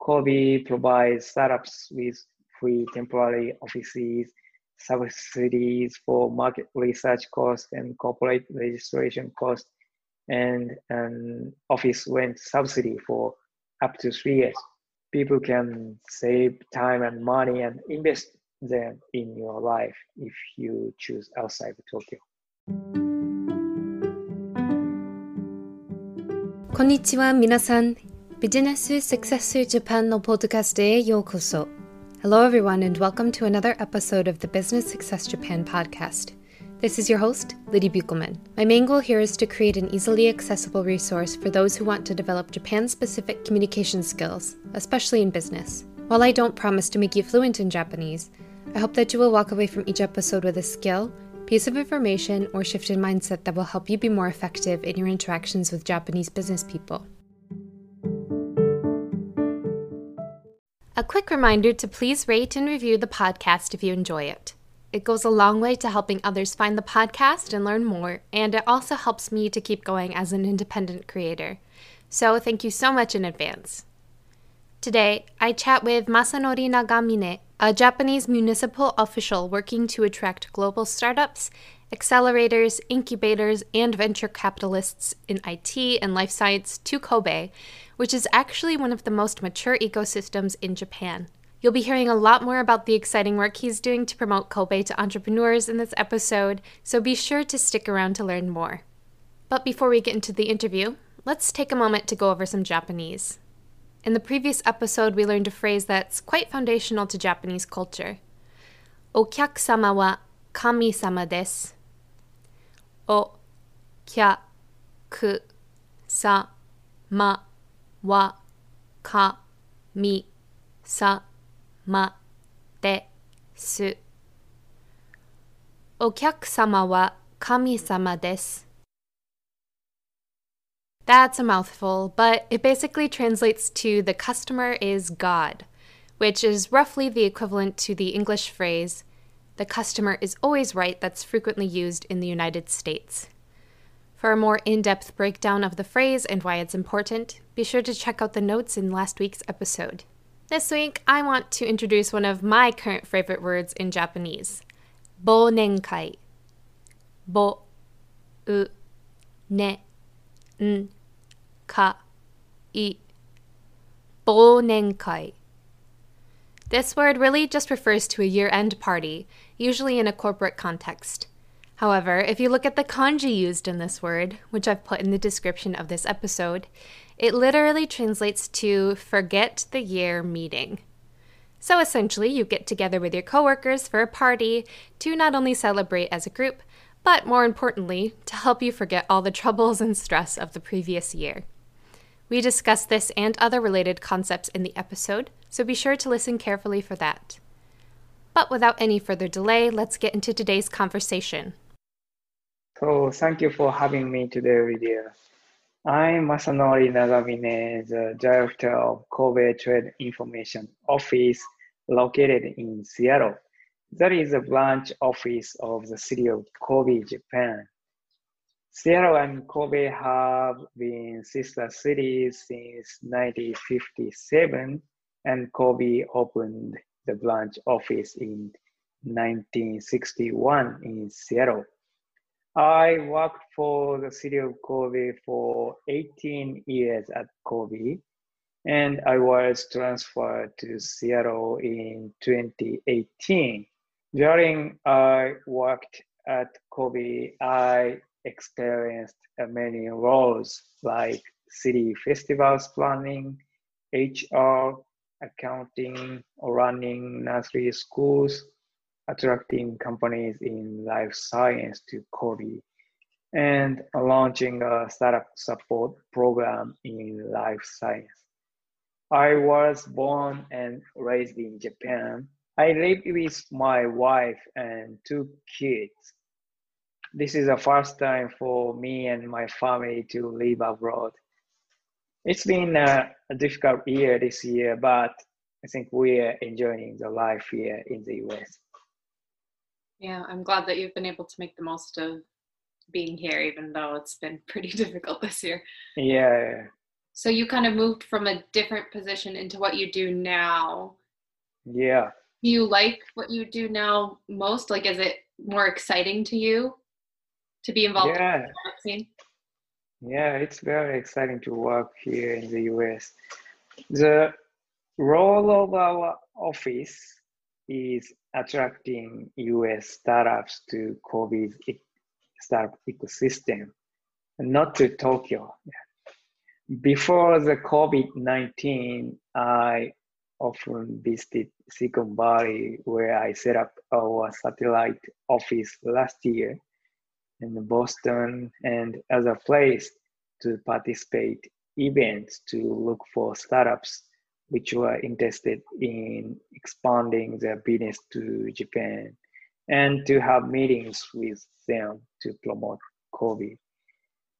Kobe provides startups with free temporary offices, subsidies for market research costs and corporate registration costs, and an office rent subsidy for up to three years. People can save time and money and invest them in your life if you choose outside Tokyo. こんにちは、皆さん。 ビジネス Success Japan everyone and welcome to another episode of the Business Success Japan podcast. This is your host, Lydia Buchelman. My main goal here is to create an easily accessible resource for those who want to develop Japan specific communication skills, especially in business. While I don't promise to make you fluent in Japanese, I hope that you will walk away from each episode with a skill, piece of information, or shift in mindset that will help you be more effective in your interactions with Japanese business people. A quick reminder to please rate and review the podcast if you enjoy it. It goes a long way to helping others find the podcast and learn more, and it also helps me to keep going as an independent creator. So, thank you so much in advance. Today, I chat with Masanori Nagamine, a Japanese municipal official working to attract global startups, accelerators, incubators, and venture capitalists in IT and life science to Kobe, which is actually one of the most mature ecosystems in Japan. You'll be hearing a lot more about the exciting work he's doing to promote Kobe to entrepreneurs in this episode, so be sure to stick around to learn more. But before we get into the interview, let's take a moment to go over some Japanese. In the previous episode, we learned a phrase that's quite foundational to Japanese culture. Okyakusama wa kami-sama desu. 神様です。お客様は神様まですお客様は神様です That's a mouthful, but it basically translates to the customer is God, which is roughly the equivalent to the English phrase, the customer is always right, that's frequently used in the United States. For a more in depth breakdown of the phrase and why it's important, be sure to check out the notes in last week's episode. This week, I want to introduce one of my current favorite words in Japanese. Bonenkai. Bo, u, ne, n, ka, i. Bonenkai. This word really just refers to a year end party, usually in a corporate context. However, if you look at the kanji used in this word, which I've put in the description of this episode, it literally translates to forget the year meeting. So essentially, you get together with your coworkers for a party to not only celebrate as a group, but more importantly, to help you forget all the troubles and stress of the previous year. We discuss this and other related concepts in the episode, so be sure to listen carefully for that. But without any further delay, let's get into today's conversation. So, thank you for having me today with you. I'm Masanori Nagamine, the uh, director of Kobe Trade Information Office located in Seattle. That is a branch office of the city of Kobe, Japan. Seattle and Kobe have been sister cities since 1957, and Kobe opened the branch office in 1961 in Seattle. I worked for the city of Kobe for 18 years at Kobe, and I was transferred to Seattle in 2018. During I worked at Kobe, I experienced many roles like city festivals planning, HR, accounting, or running nursery schools, attracting companies in life science to Kobe and launching a startup support program in life science. I was born and raised in Japan. I live with my wife and two kids. This is the first time for me and my family to live abroad. It's been a, a difficult year this year, but I think we are enjoying the life here in the US. Yeah, I'm glad that you've been able to make the most of being here, even though it's been pretty difficult this year. Yeah. So you kind of moved from a different position into what you do now. Yeah. Do you like what you do now most? Like, is it more exciting to you to be involved Yeah. in the scene? Yeah, it's very exciting to work here in the US. The role of our office is attracting US startups to e- startup ecosystem, not to Tokyo. Before the COVID 19, I often visited Silicon Valley, where I set up our satellite office last year in Boston and other place to participate events to look for startups which were interested in expanding their business to Japan and to have meetings with them to promote Kobe.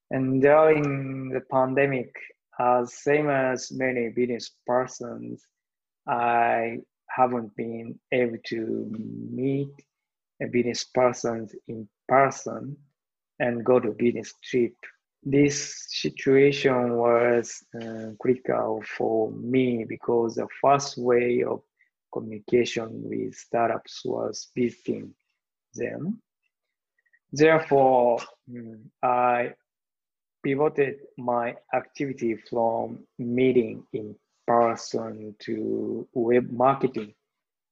And during the pandemic, as same as many business persons, I haven't been able to meet a business persons in person and go to business trip. This situation was uh, critical for me because the first way of communication with startups was visiting them. Therefore, mm, I pivoted my activity from meeting in person to web marketing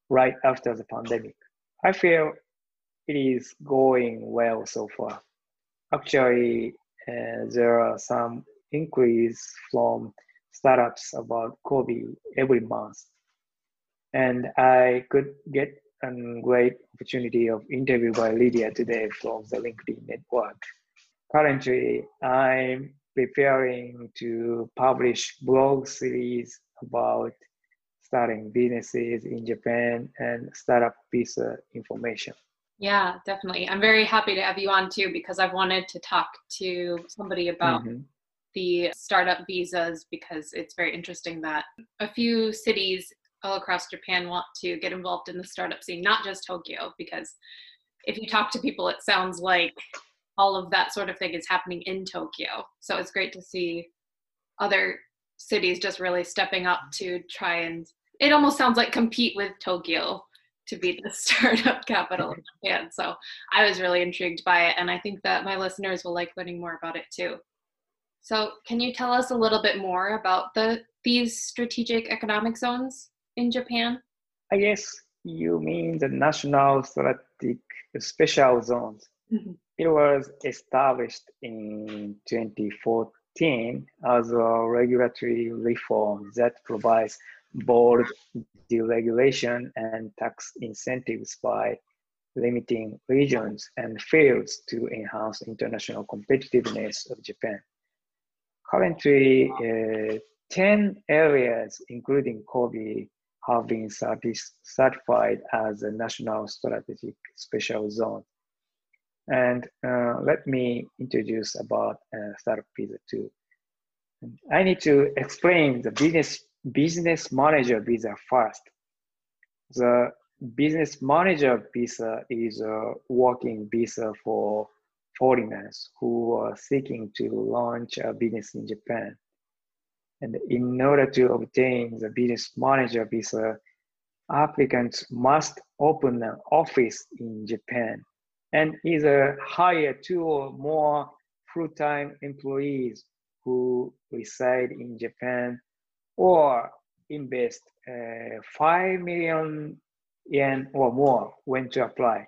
right after the pandemic. I feel it is going well so far. Actually, uh, there are some inquiries from startups about Kobe every month. And I could get a great opportunity of interview by Lydia today from the LinkedIn network. Currently, I'm preparing to publish blog series about starting businesses in Japan and startup visa information. Yeah, definitely. I'm very happy to have you on too because I've wanted to talk to somebody about Mhm. the startup visas because it's very interesting that a few cities all across Japan want to get involved in the startup scene, not just Tokyo, because if you talk to people, it sounds like all of that sort of thing is happening in Tokyo. So it's great to see other cities just really stepping up to try and it almost sounds like compete with Tokyo to be the startup capital of Japan. So I was really intrigued by it and I think that my listeners will like learning more about it too. So can you tell us a little bit more about the these strategic economic zones in Japan? I guess you mean the National Strategic Special Zones. Mhm. It was established in 2014 as a regulatory reform that provides board deregulation and tax incentives by limiting regions and fields to enhance international competitiveness of Japan. Currently, uh, 10 areas, including Kobe, have been certified as a national strategic special zone. And uh, let me introduce about uh, visa too. I need to explain the business business manager visa first. The business manager visa is a working visa for foreigners who are seeking to launch a business in Japan. And in order to obtain the business manager visa, applicants must open an office in Japan and either hire two or more full-time employees who reside in Japan or invest uh, 5 million yen or more when to apply.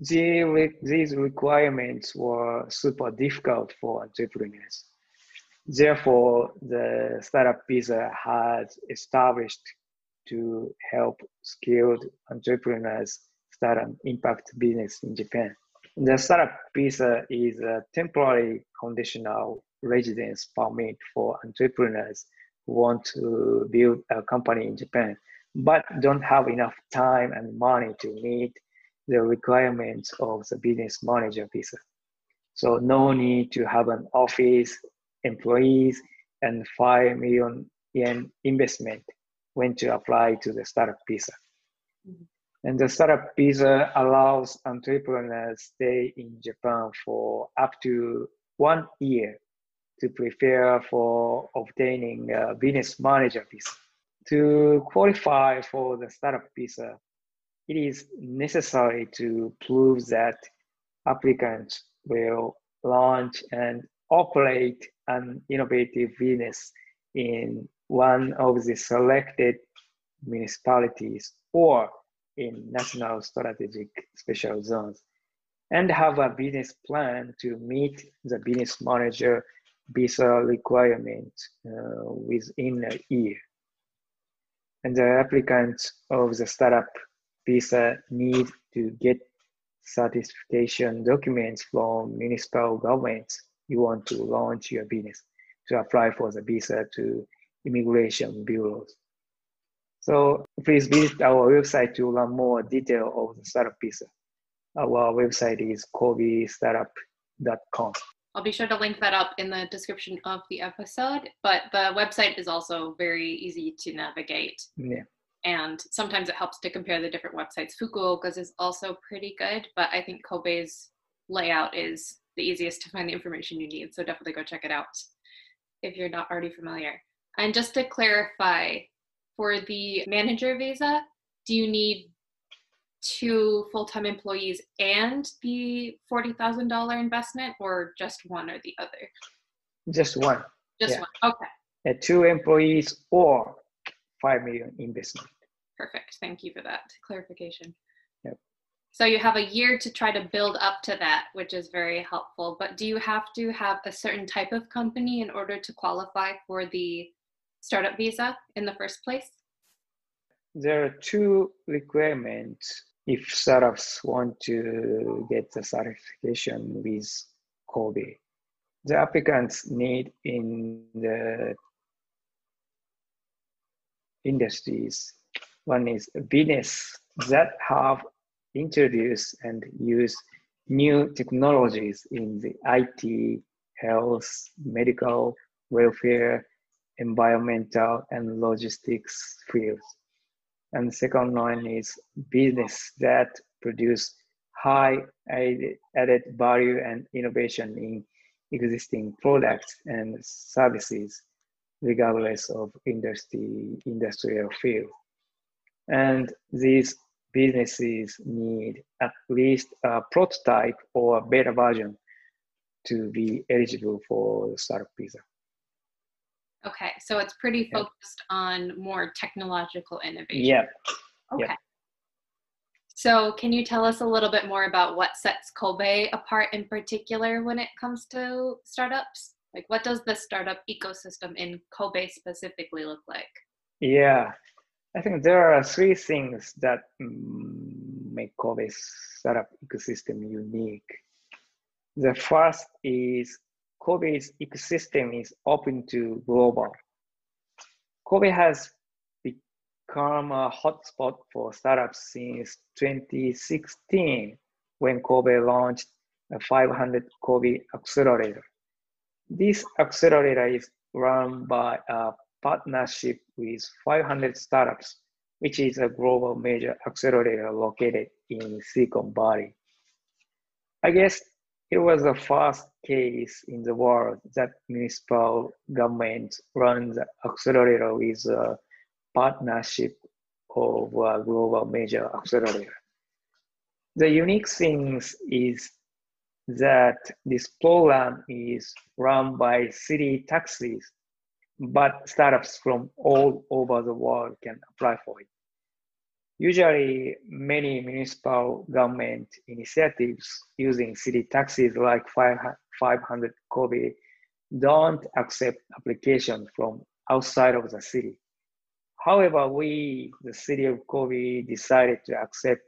The these requirements were super difficult for entrepreneurs. Therefore, the startup visa has established to help skilled entrepreneurs start an impact business in Japan. The startup visa is a temporary conditional residence permit for entrepreneurs who want to build a company in Japan, but don't have enough time and money to meet the requirements of the business manager visa. So no need to have an office, employees, and 5 million yen investment when to apply to the startup visa. Mhm. And the startup visa allows entrepreneurs stay in Japan for up to one year to prepare for obtaining a business manager visa. To qualify for the startup visa, it is necessary to prove that applicants will launch and operate an innovative business in one of the selected municipalities or in national strategic special zones and have a business plan to meet the business manager visa requirement uh, within a year. And the applicants of the startup visa need to get certification documents from municipal governments you want to launch your business to apply for the visa to immigration bureaus. So please visit our website to learn more detail of the startup visa. Our website is kobestartup.com. I'll be sure to link that up in the description of the episode, but the website is also very easy to navigate. Yeah. And sometimes it helps to compare the different websites. Fukuoka's is also pretty good, but I think Kobe's layout is the easiest to find the information you need. So definitely go check it out if you're not already familiar. And just to clarify, for the manager visa, do you need two full-time employees and the $40,000 investment or just one or the other? Just one. Just Yeah. one. Okay. Uh, two employees or 5 million investment. Perfect. Thank you for that clarification. Yep. So you have a year to try to build up to that, which is very helpful. But do you have to have a certain type of company in order to qualify for the startup visa in the first place? There are two requirements if startups want to get the certification with Kobe. The applicants need in the industries. One is business that have introduced and use new technologies in the IT, health, medical, welfare, environmental, and logistics fields. And the second one is business that produce high added added value and innovation in existing products and services, regardless of industry industrial field. And these businesses need at least a prototype or a beta version to be eligible for the startup visa. Okay, so it's pretty Yep. focused on more technological innovation. Yeah, Okay. yeah. So, can you tell us a little bit more about what sets Kobe apart in particular when it comes to startups? Like, what does the startup ecosystem in Kobe specifically look like? yeah. I think there are three things that make Kobe's startup ecosystem unique. The first is Kobe's ecosystem is open to global. Kobe has become a hotspot for startups since 2016 when Kobe launched a 500 Kobe accelerator. This accelerator is run by a partnership with 500 startups, which is a global major accelerator located in Silicon Valley. I guess it was the first case in the world that municipal government runs accelerator with a partnership of a global major accelerator. The unique thing is that this program is run by city taxis, but startups from all over the world can apply for it. Usually, many municipal government initiatives using city taxis like 500 Kobe don't accept application from outside of the city. However, we, the city of Kobe, decided to accept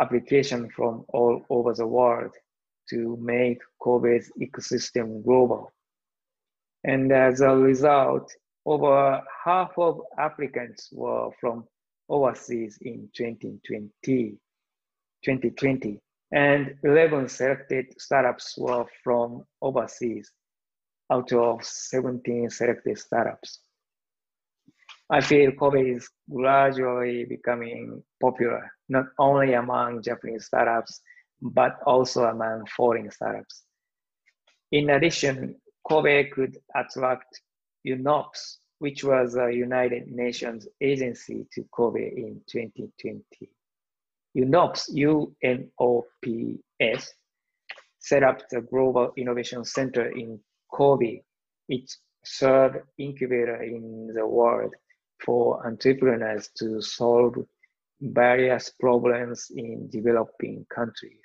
application from all over the world to make Kobe's ecosystem global. And as a result, over half of applicants were from overseas in 2020, 2020 and 11 selected startups were from overseas out of 17 selected startups. I feel Kobe is gradually becoming popular, not only among Japanese startups, but also among foreign startups. In addition, Kobe could attract UNOPS, which was a United Nations agency to Kobe in 2020. UNOPS, U-N-O-P-S, set up the Global Innovation Center in Kobe, its third incubator in the world for entrepreneurs to solve various problems in developing countries.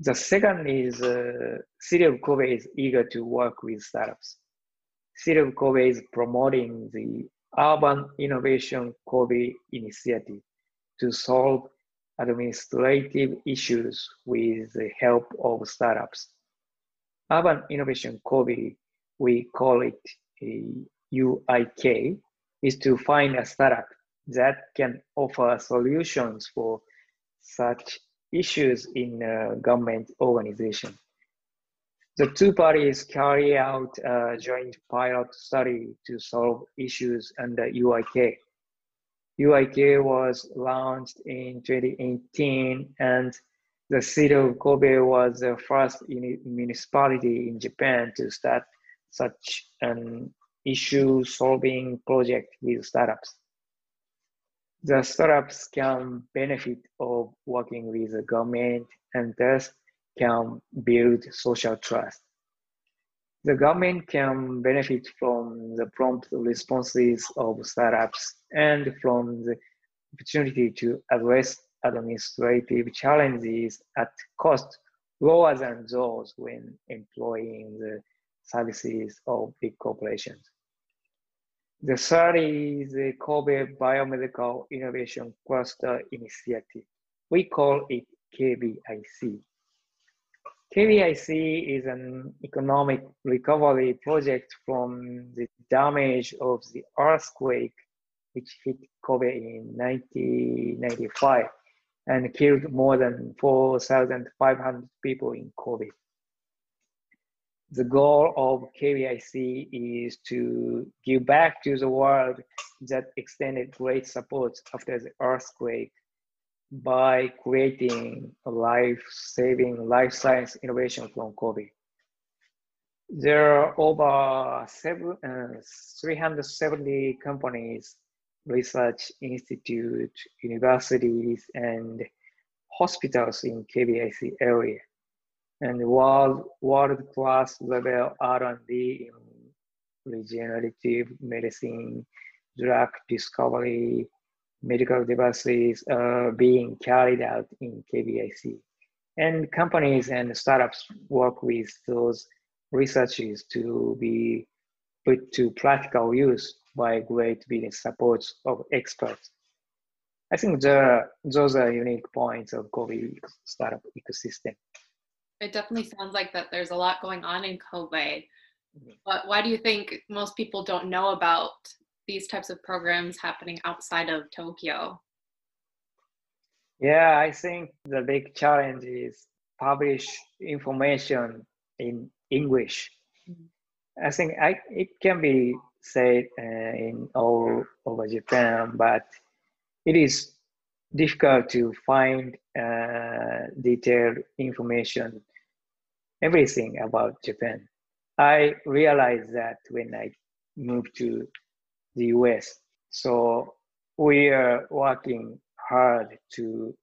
The second is uh, City of Kobe is eager to work with startups. City of Kobe is promoting the Urban Innovation Kobe initiative to solve administrative issues with the help of startups. Urban Innovation Kobe, we call it a UIK, is to find a startup that can offer solutions for such issues in government organization. The two parties carry out a joint pilot study to solve issues under UIK. UIK was launched in 2018 and the city of Kobe was the first municipality in Japan to start such an issue solving project with startups. The startups can benefit of working with the government and thus can build social trust. The government can benefit from the prompt responses of startups and from the opportunity to address administrative challenges at cost lower than those when employing the services of big corporations. The third is the Kobe Biomedical Innovation Cluster Initiative. We call it KBIC. KBIC is an economic recovery project from the damage of the earthquake which hit Kobe in 1995 and killed more than 4,500 people in Kobe. The goal of KBIC is to give back to the world that extended great support after the earthquake by creating a life-saving life science innovation from Kobe. There are over seven, uh, 370 companies, research institutes, universities, and hospitals in KBIC area, and world world-class level R&D in regenerative medicine, drug discovery, medical devices are being carried out in KBIC. And companies and startups work with those researches to be put to practical use by great business support of experts. I think those are unique points of Kobe startup ecosystem. It definitely sounds like that there's a lot going on in Kobe. Mm-hmm. But why do you think most people don't know about these types of programs happening outside of Tokyo? Yeah, I think the big challenge is publish information in English. Mm-hmm. I think I, it can be said uh, in all over Japan, but it is difficult to find uh, detailed information, everything about Japan. I realized that when I moved to the US. So we are working hard to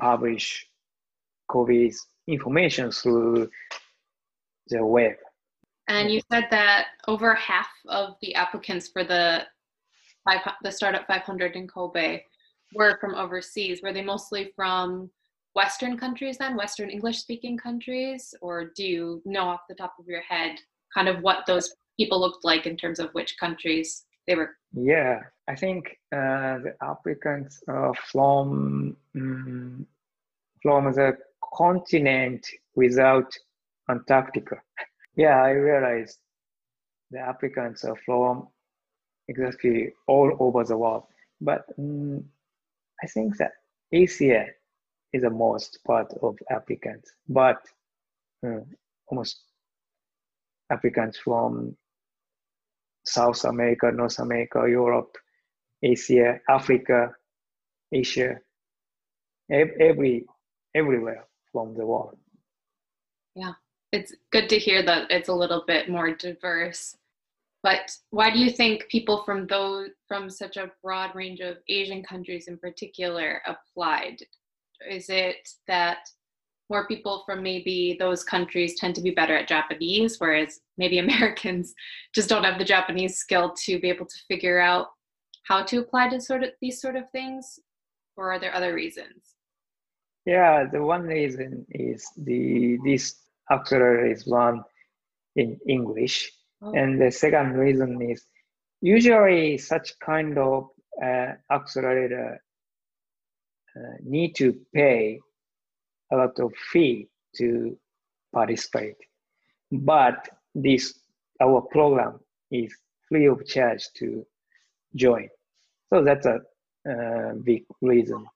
publish Kobe's information through the web. And you said that over half of the applicants for the the startup 500 in Kobe were from overseas. Were they mostly from Western countries then, Western English speaking countries? Or do you know off the top of your head kind of what those people looked like in terms of which countries they were? Yeah, I think uh, the applicants are from um, from the continent without Antarctica. yeah, I realized the applicants are from exactly all over the world, but um, I think that Asia is the most part of applicants, but um, almost applicants from South America, North America, Europe, Asia, Africa, Asia, every everywhere from the world. Yeah, it's good to hear that it's a little bit more diverse. But why do you think people from those from such a broad range of Asian countries in particular applied? Is it that more people from maybe those countries tend to be better at Japanese, whereas maybe Americans just don't have the Japanese skill to be able to figure out how to apply to sort of these sort of things, or are there other reasons? Yeah, the one reason is the this accelerator is run in English, oh. and the second reason is usually such kind of uh, accelerator uh, need to pay a lot of fee to participate, but this our program is free of charge to join. So that's a uh, big reason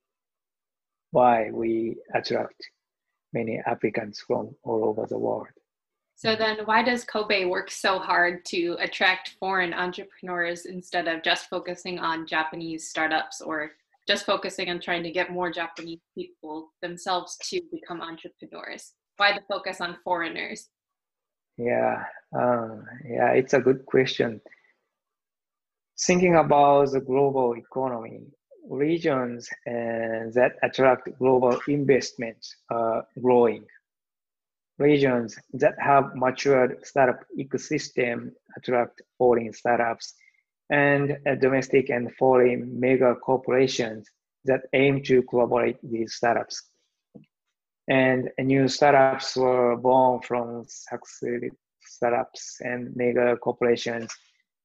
why we attract many applicants from all over the world. So then why does Kobe work so hard to attract foreign entrepreneurs instead of just focusing on Japanese startups or just focusing on trying to get more Japanese people themselves to become entrepreneurs? Why the focus on foreigners? Yeah, uh, yeah, it's a good question thinking about the global economy, regions and that attract global investments are growing. Regions that have matured startup ecosystem attract foreign startups and domestic and foreign mega corporations that aim to collaborate with startups. And new startups were born from succeeded startups and mega corporations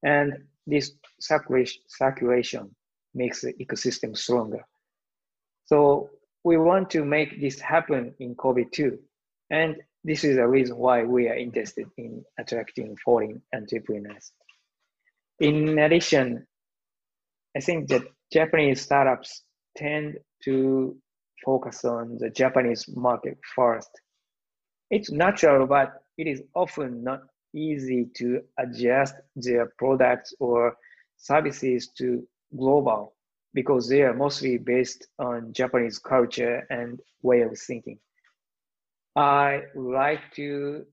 and this circulation makes the ecosystem stronger. So we want to make this happen in Kobe too. And this is the reason why we are interested in attracting foreign entrepreneurs. In addition, I think that Japanese startups tend to focus on the Japanese market first. It's natural, but it is often not easy to adjust their products or services to global because they are mostly based on Japanese culture and way of thinking. I would like to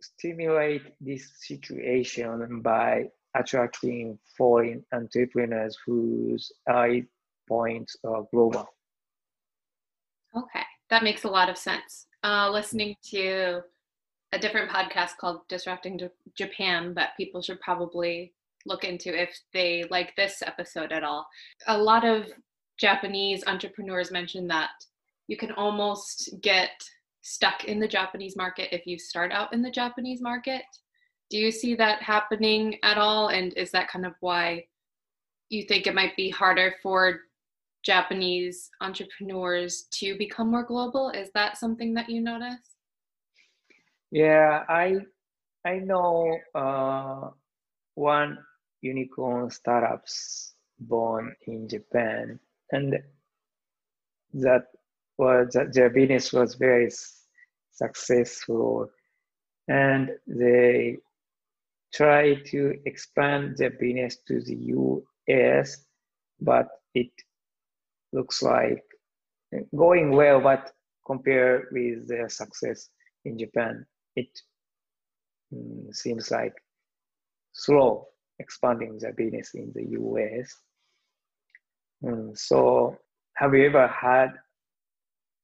stimulate this situation by attracting foreign entrepreneurs whose eye points are global. Okay, that makes a lot of sense. Uh, listening to a different podcast called Disrupting Japan that people should probably look into if they like this episode at all. A lot of Japanese entrepreneurs mention that you can almost get stuck in the Japanese market if you start out in the Japanese market. Do you see that happening at all? And is that kind of why you think it might be harder for Japanese entrepreneurs to become more global? Is that something that you notice? Yeah, I I know uh, one unicorn startups born in Japan, and that was that their business was very successful, and they try to expand their business to the U.S., but it looks like going well, but compared with their success in Japan it mm, seems like slow expanding the business in the US. Mm, so, have you ever heard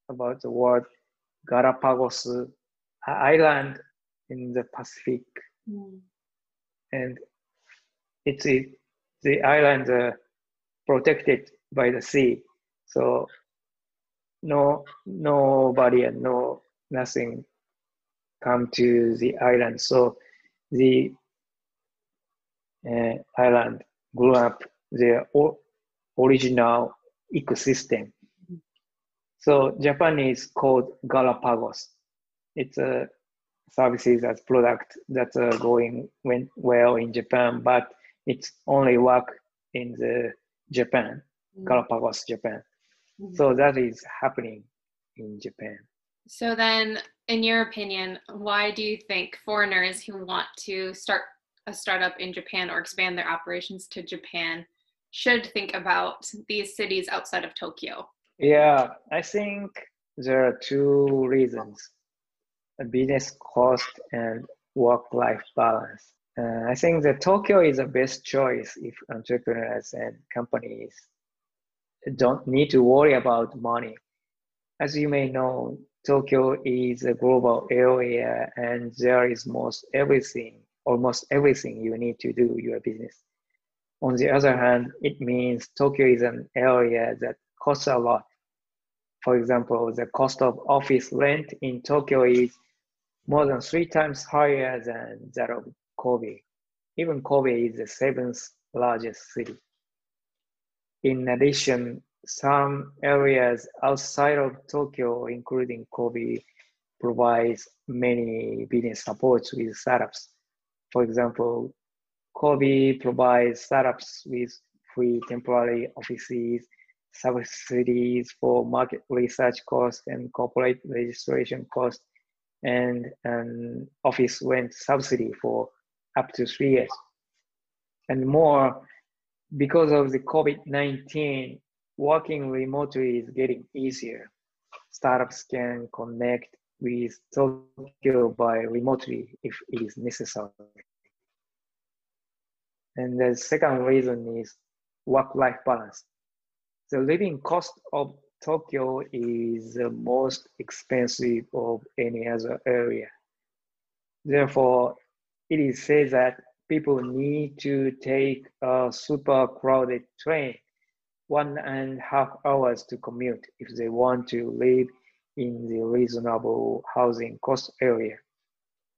about the word Galapagos island in the Pacific? Mm. And it's a, the island uh, protected by the sea. So no nobody and no nothing come to the island. So the uh, island grew up the o- original ecosystem. So Japan is called Galapagos. It's a services as product that's uh, going went well in Japan, but it's only work in the Japan, mm-hmm. Galapagos, Japan. Mm-hmm. So that is happening in Japan. So then, in your opinion, why do you think foreigners who want to start a startup in Japan or expand their operations to Japan should think about these cities outside of Tokyo? Yeah, I think there are two reasons. Business cost and work-life balance. Uh, I think that Tokyo is the best choice if entrepreneurs and companies don't need to worry about money. As you may know, Tokyo is a global area and there is most everything, almost everything you need to do your business. On the other hand, it means Tokyo is an area that costs a lot. For example, the cost of office rent in Tokyo is more than three times higher than that of Kobe. Even Kobe is the seventh largest city. In addition, some areas outside of Tokyo, including Kobe, provides many business supports with startups. For example, Kobe provides startups with free temporary offices, subsidies for market research costs and corporate registration costs, and an office rent subsidy for up to three years. And more, because of the COVID 19, working remotely is getting easier. Startups can connect with Tokyo by remotely if it is necessary. And the second reason is work-life balance. The living cost of Tokyo is the most expensive of any other area. Therefore, it is said that people need to take a super crowded train one and a half hours to commute if they want to live in the reasonable housing cost area,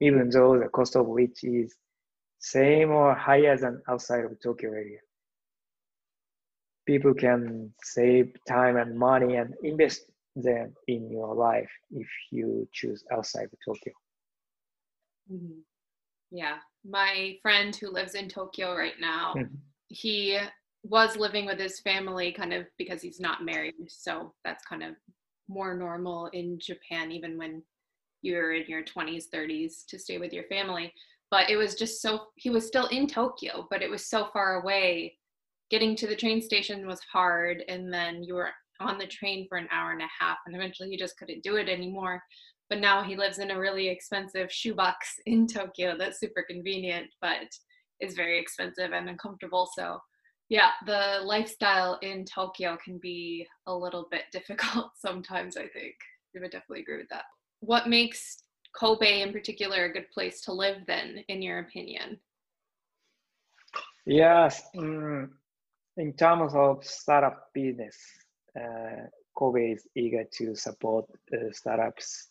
even though the cost of which is same or higher than outside of Tokyo area people can save time and money and invest them in your life if you choose outside of Tokyo. Mm-hmm. Yeah, my friend who lives in Tokyo right now, mm-hmm. he was living with his family kind of because he's not married. So that's kind of more normal in Japan, even when you're in your 20s, 30s to stay with your family. But it was just so, he was still in Tokyo, but it was so far away getting to the train station was hard and then you were on the train for an hour and a half and eventually he just couldn't do it anymore. But now he lives in a really expensive shoebox in tokyo that's super convenient but is very expensive and uncomfortable. So yeah the lifestyle in tokyo can be a little bit difficult sometimes i think. I would definitely agree with that. What makes kobe in particular a good place to live then in your opinion? Yes mm, in terms of startup business, uh, Kobe is eager to support uh, startups.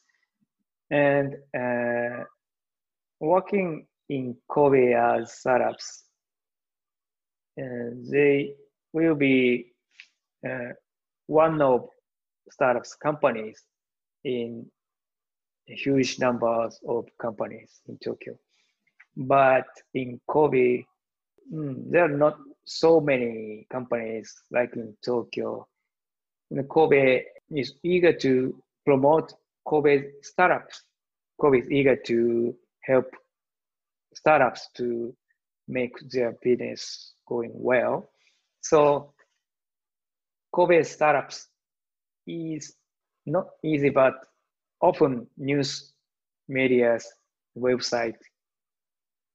And uh, working in Kobe as startups, uh, they will be uh, one of startups companies in huge numbers of companies in Tokyo. But in Kobe, mm, there are not so many companies like in Tokyo. And Kobe is eager to promote Kobe startups. Kobe is eager to help startups to make their business going well. So Kobe startups is not easy, but often news media's website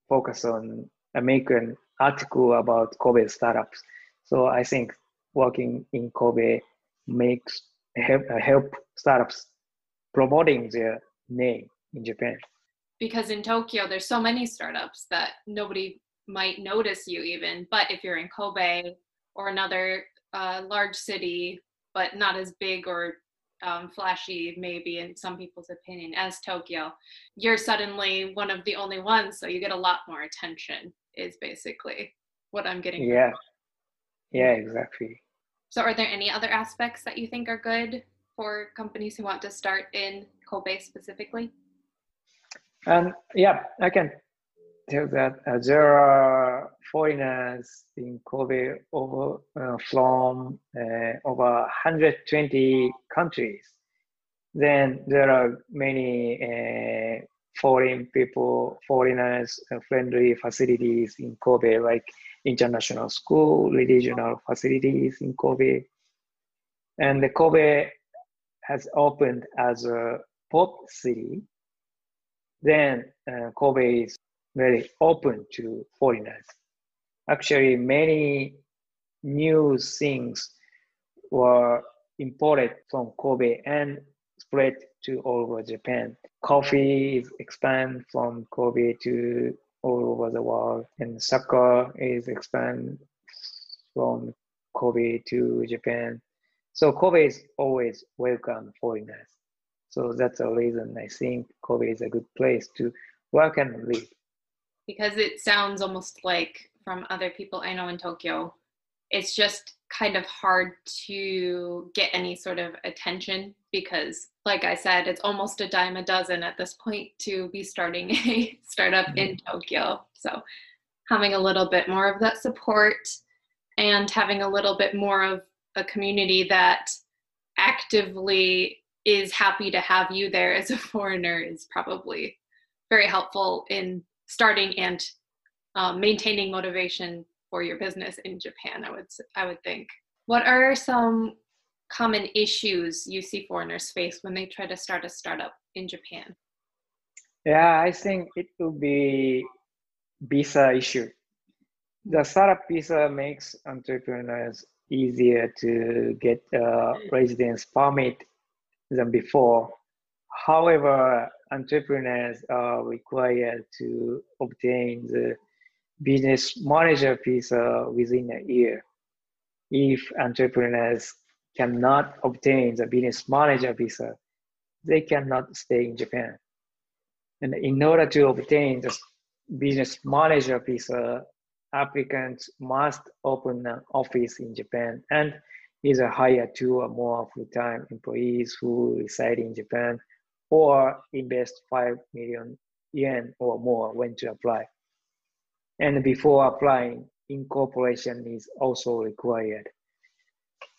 focus on American article about Kobe startups. So I think working in Kobe makes help, help startups promoting their name in Japan. Because in Tokyo, there's so many startups that nobody might notice you even. But if you're in Kobe or another uh, large city, but not as big or um, flashy, maybe in some people's opinion, as Tokyo, you're suddenly one of the only ones. So you get a lot more attention is basically what I'm getting. Yeah. From. Yeah, exactly. So, are there any other aspects that you think are good for companies who want to start in Kobe specifically? And um, yeah, I can tell that uh, there are foreigners in Kobe over, uh, from uh, over 120 countries. Then there are many uh, foreign people, foreigners uh, friendly facilities in Kobe, like international school, regional facilities in Kobe. And the Kobe has opened as a port city. then uh, Kobe is very open to foreigners. Actually, many new things were imported from Kobe and spread to all over Japan. Coffee is expanded from Kobe to all over the world, and soccer is expanded from Kobe to Japan. So Kobe is always welcome foreigners. So that's the reason I think Kobe is a good place to work and live. Because it sounds almost like from other people I know in Tokyo, it's just kind of hard to get any sort of attention because like i said it's almost a dime a dozen at this point to be starting a startup mm-hmm. in tokyo so having a little bit more of that support and having a little bit more of a community that actively is happy to have you there as a foreigner is probably very helpful in starting and um, maintaining motivation for your business in Japan, I would I would think. What are some common issues you see foreigners face when they try to start a startup in Japan? Yeah, I think it will be visa issue. The startup visa makes entrepreneurs easier to get a residence permit than before. However, entrepreneurs are required to obtain the business manager visa uh, within a year. If entrepreneurs cannot obtain the business manager visa, uh, they cannot stay in Japan. And in order to obtain the business manager visa, uh, applicants must open an office in Japan and either hire two or more full-time employees who reside in Japan or invest 5 million yen or more when to apply. And before applying, incorporation is also required.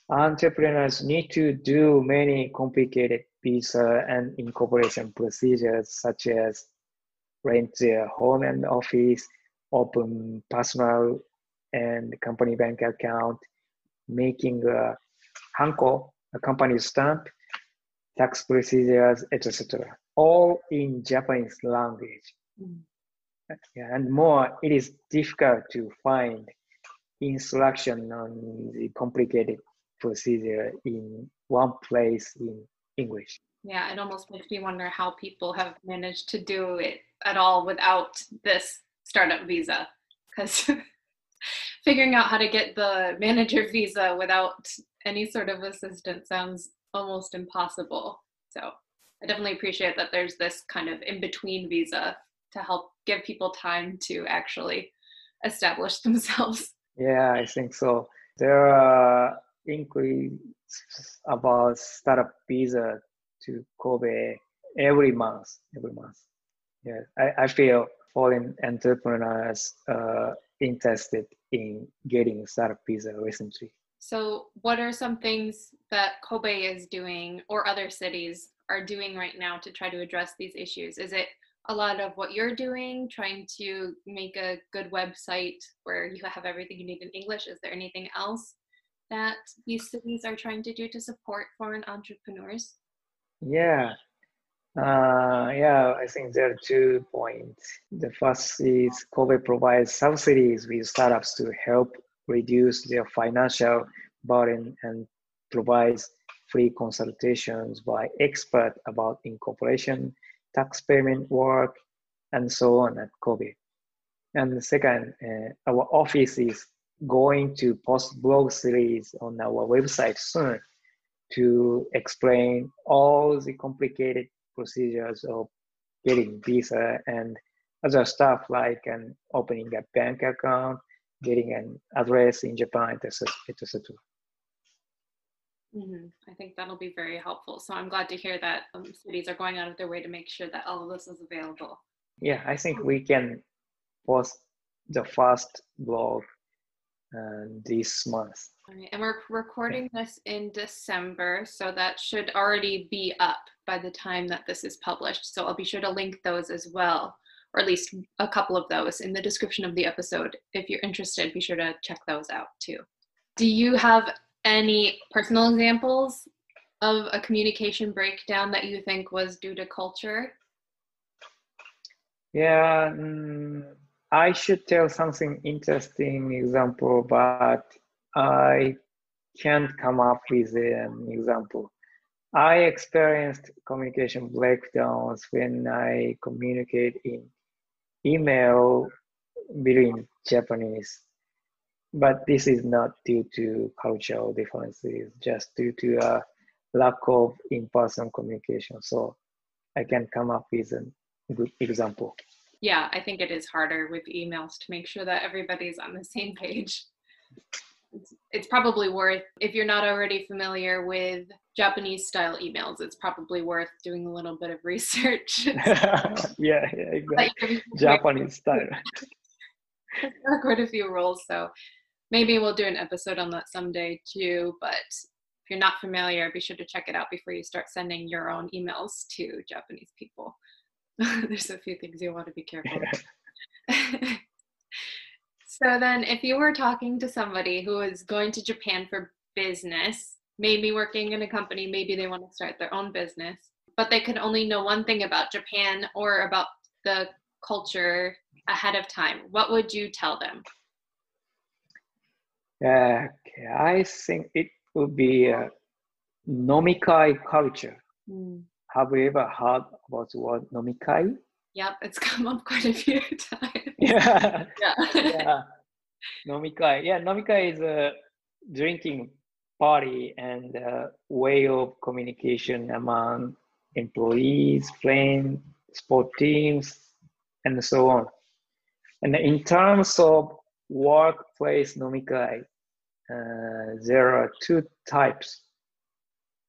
Entrepreneurs need to do many complicated visa and incorporation procedures such as rent their home and office, open personal and company bank account, making a hanko, a company stamp, tax procedures, etc. All in Japanese language. Mm and more, it is difficult to find instruction on the complicated procedure in one place in English. Yeah, it almost makes me wonder how people have managed to do it at all without this startup visa. Because figuring out how to get the manager visa without any sort of assistance sounds almost impossible. So I definitely appreciate that there's this kind of in between visa to help give people time to actually establish themselves. Yeah, I think so. There are inquiries about startup visa to Kobe every month. Every month. Yeah, I, I feel foreign entrepreneurs uh, interested in getting startup visa recently. So, what are some things that Kobe is doing or other cities are doing right now to try to address these issues? Is it a lot of what you're doing, trying to make a good website where you have everything you need in English? Is there anything else that these cities are trying to do to support foreign entrepreneurs? Yeah. Uh, yeah, I think there are two points. The first is Kobe provides subsidies with startups to help reduce their financial burden and provides free consultations by experts about incorporation tax payment work, and so on at Kobe. And second, uh, our office is going to post blog series on our website soon to explain all the complicated procedures of getting visa and other stuff like an opening a bank account, getting an address in Japan, etc. etc. Mm-hmm. I think that'll be very helpful. So I'm glad to hear that um, cities are going out of their way to make sure that all of this is available. Yeah, I think we can post the first blog uh, this month. All right, and we're recording this in December, so that should already be up by the time that this is published. So I'll be sure to link those as well, or at least a couple of those in the description of the episode. If you're interested, be sure to check those out too. Do you have any personal examples of a communication breakdown that you think was due to culture? Yeah, mm, I should tell something interesting example, but I can't come up with an example. I experienced communication breakdowns when I communicate in email between Japanese, but this is not due to cultural differences, just due to a lack of in-person communication. So I can come up with a good example. Yeah, I think it is harder with emails to make sure that everybody's on the same page. It's, it's probably worth, if you're not already familiar with Japanese style emails, it's probably worth doing a little bit of research. yeah, yeah, exactly. Japanese style. there are quite a few rules, so maybe we'll do an episode on that someday too. But if you're not familiar, be sure to check it out before you start sending your own emails to Japanese people. There's a few things you want to be careful. so then, if you were talking to somebody who is going to Japan for business, maybe working in a company, maybe they want to start their own business, but they could only know one thing about Japan or about the culture ahead of time, what would you tell them? Uh, I think it would be a nomikai culture. Mm. Have you ever heard about the word nomikai? Yep, it's come up quite a few times. Yeah. yeah. yeah. Nomikai. Yeah, nomikai is a drinking party and a way of communication among employees, friends, sport teams, and so on. And in terms of workplace nomikai, uh, there are two types.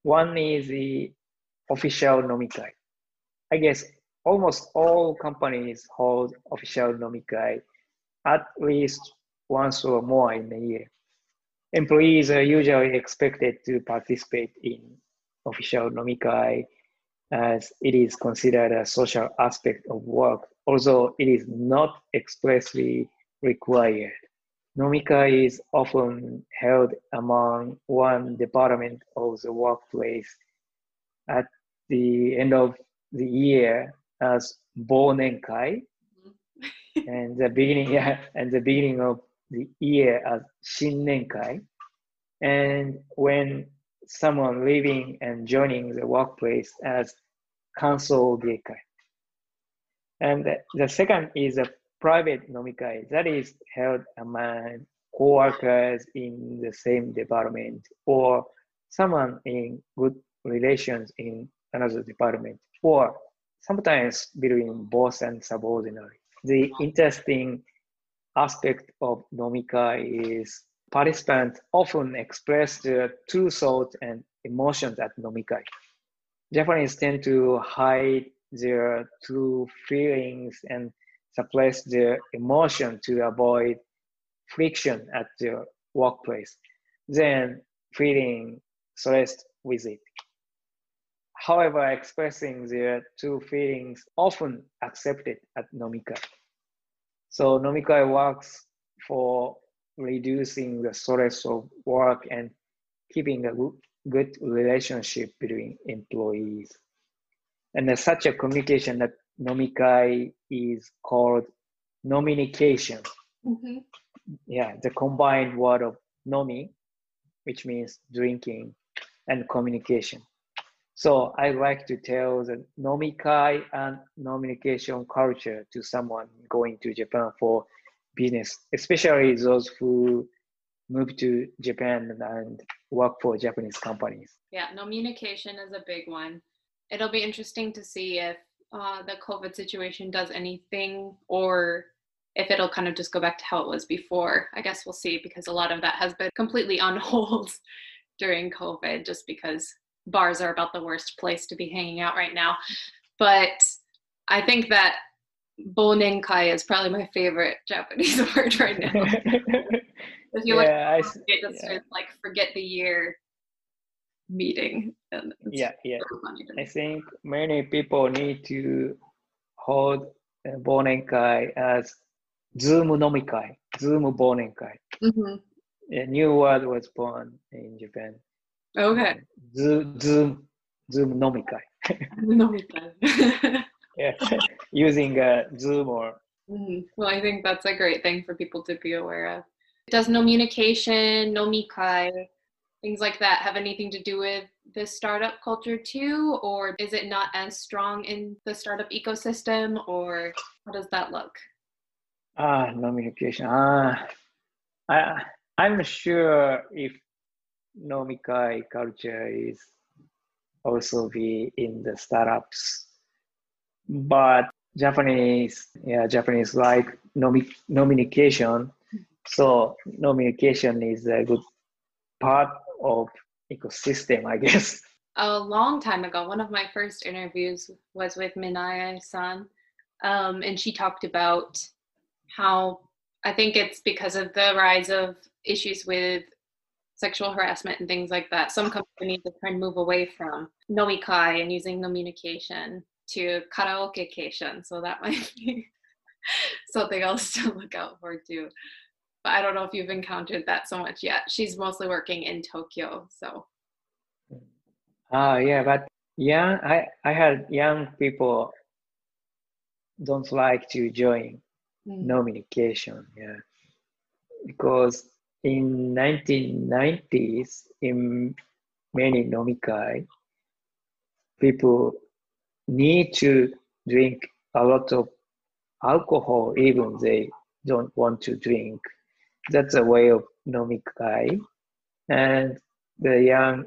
One is the official nomikai. I guess almost all companies hold official nomikai at least once or more in a year. Employees are usually expected to participate in official nomikai as it is considered a social aspect of work, although it is not expressly required. Nomikai is often held among one department of the workplace at the end of the year as Bonenkai, mm-hmm. and the beginning yeah, and the beginning of the year as Shinnenkai. And when someone leaving and joining the workplace as Kansogeikai. And the, the second is a private nomikai that is held among co-workers in the same department or someone in good relations in another department or sometimes between boss and subordinate. The interesting aspect of nomikai is participants often express their true thoughts and emotions at nomikai. Japanese tend to hide their true feelings and suppress their emotion to avoid friction at the workplace, then feeling stressed with it. However, expressing their true feelings often accepted at nomikai. So nomikai works for reducing the stress of work and keeping a good relationship between employees. And such a communication that nomikai is called nominication. Mm-hmm. Yeah, the combined word of nomi, which means drinking, and communication. So I like to tell the nomikai and nominication culture to someone going to Japan for business, especially those who move to Japan and work for Japanese companies. Yeah, nominication is a big one. It'll be interesting to see if uh, the COVID situation does anything or if it'll kind of just go back to how it was before. I guess we'll see because a lot of that has been completely on hold during COVID just because bars are about the worst place to be hanging out right now. But I think that bonenkai is probably my favorite Japanese word right now. if you yeah, look, it just yeah. like forget the year meeting. And yeah, yeah. I think many people need to hold bonenkai as Zoom nomikai, Zoom bonenkai. Mm-hmm. A new word was born in Japan. Okay. Zoom, Zoom, Zoom nomikai. nomikai. yeah, using uh, Zoom or. Mm-hmm. Well, I think that's a great thing for people to be aware of. Does nomiunication, nomikai, things like that have anything to do with the startup culture too, or is it not as strong in the startup ecosystem, or how does that look? Ah, nomiunication. Ah, I I'm sure if nomikai culture is also be in the startups, but Japanese, yeah, Japanese like nomi- nomiunication. So nomiunication is a good part of ecosystem, I guess. A long time ago, one of my first interviews was with Minae-san, um, and she talked about how I think it's because of the rise of issues with sexual harassment and things like that. Some companies are trying to move away from nomikai and using nomiunication to karaokecation. So that might be something else to look out for too. But I don't know if you've encountered that so much yet. She's mostly working in Tokyo, so. Ah, uh, yeah, but young, I I had young people don't like to join mm. nomiunication, yeah, because in 1990s in many nomikai, people need to drink a lot of alcohol even they don't want to drink. That's a way of nomikai. And the young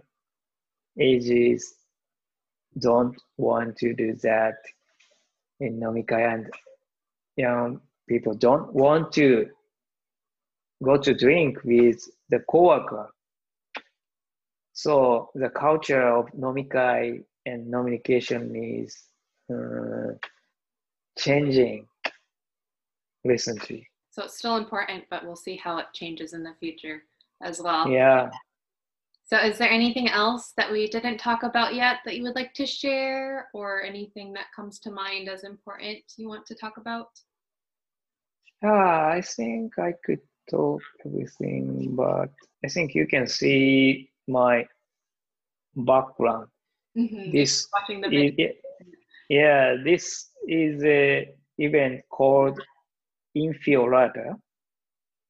ages don't want to do that in nomikai and young people don't want to go to drink with the coworker. So the culture of nomikai and nomiunication is uh, changing recently. So it's still important, but we'll see how it changes in the future as well. Yeah. So is there anything else that we didn't talk about yet that you would like to share or anything that comes to mind as important you want to talk about? Ah, I think I could talk everything, but I think you can see my background. Mm-hmm. This watching the video. Is, yeah, this is a event called Infiorata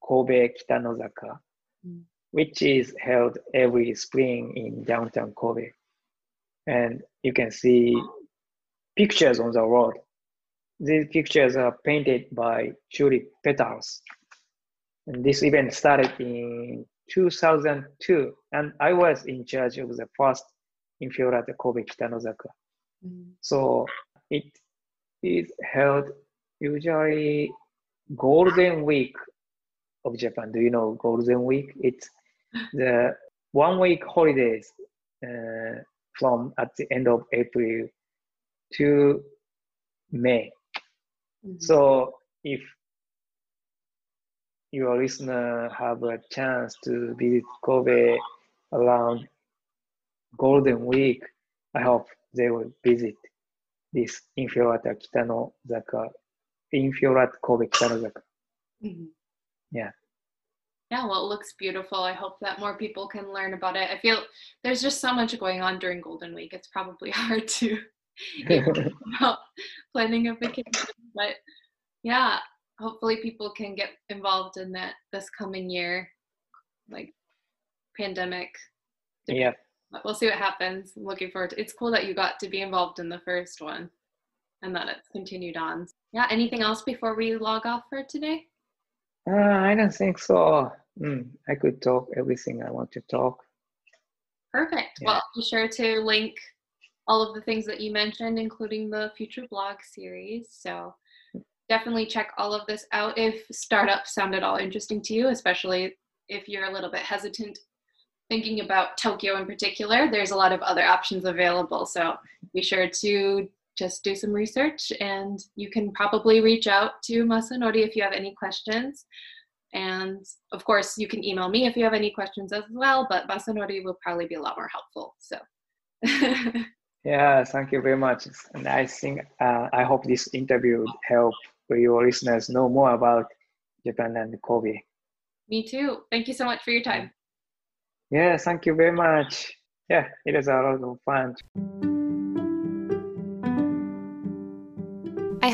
Kobe Kitanozaka, mm. which is held every spring in downtown Kobe. And you can see pictures on the road. These pictures are painted by tulip petals. And this event started in 2002, and I was in charge of the first Infiorata Kobe Kitanozaka. Mm. So it is held usually Golden Week of Japan. Do you know Golden Week? It's the one week holidays uh, from at the end of April to May. Mm-hmm. So if your listener have a chance to visit Kobe around Golden Week, I hope they will visit this Infiorata Kitano Zaka, Infiorata Kobe Kitano Zaka. Mm-hmm. Yeah. Yeah, well, it looks beautiful. I hope that more people can learn about it. I feel there's just so much going on during Golden Week. It's probably hard to about planning a vacation, but yeah, hopefully people can get involved in that this coming year, like pandemic. Yeah we'll see what happens. I'm looking forward to it's cool that you got to be involved in the first one and that it's continued on. Yeah, anything else before we log off for today? Uh, I don't think so. Mm, I could talk everything I want to talk. Perfect. Yeah. Well, be sure to link all of the things that you mentioned, including the future blog series. So definitely check all of this out if startups sound at all interesting to you, especially if you're a little bit hesitant thinking about Tokyo in particular, there's a lot of other options available. So be sure to just do some research and you can probably reach out to Masanori if you have any questions. And of course, you can email me if you have any questions as well, but Masanori will probably be a lot more helpful. So. yeah, thank you very much. And I think, uh, I hope this interview would help your listeners know more about Japan and Kobe. Me too. Thank you so much for your time. Yeah, thank you very much. Yeah, it is a lot of fun.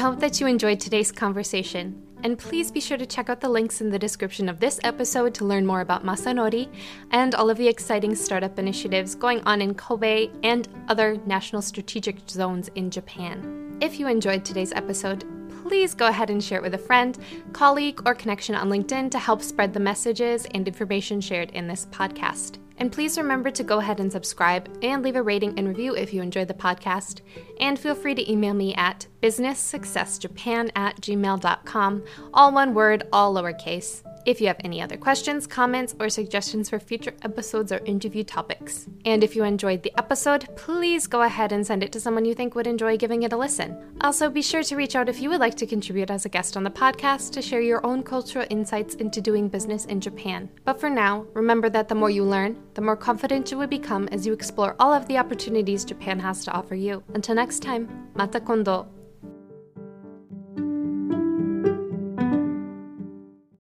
Hope that you enjoyed today's conversation. And please be sure to check out the links in the description of this episode to learn more about Masanori and all of the exciting startup initiatives going on in Kobe and other national strategic zones in Japan. If you enjoyed today's episode, please go ahead and share it with a friend, colleague, or connection on LinkedIn to help spread the messages and information shared in this podcast. And please remember to go ahead and subscribe and leave a rating and review if you enjoyed the podcast. And feel free to email me at businesssuccessjapan at gmail.com, all one word, all lowercase if you have any other questions, comments, or suggestions for future episodes or interview topics. And if you enjoyed the episode, please go ahead and send it to someone you think would enjoy giving it a listen. Also, be sure to reach out if you would like to contribute as a guest on the podcast to share your own cultural insights into doing business in Japan. But for now, remember that the more you learn, the more confident you will become as you explore all of the opportunities Japan has to offer you. Until next time, mata kondo.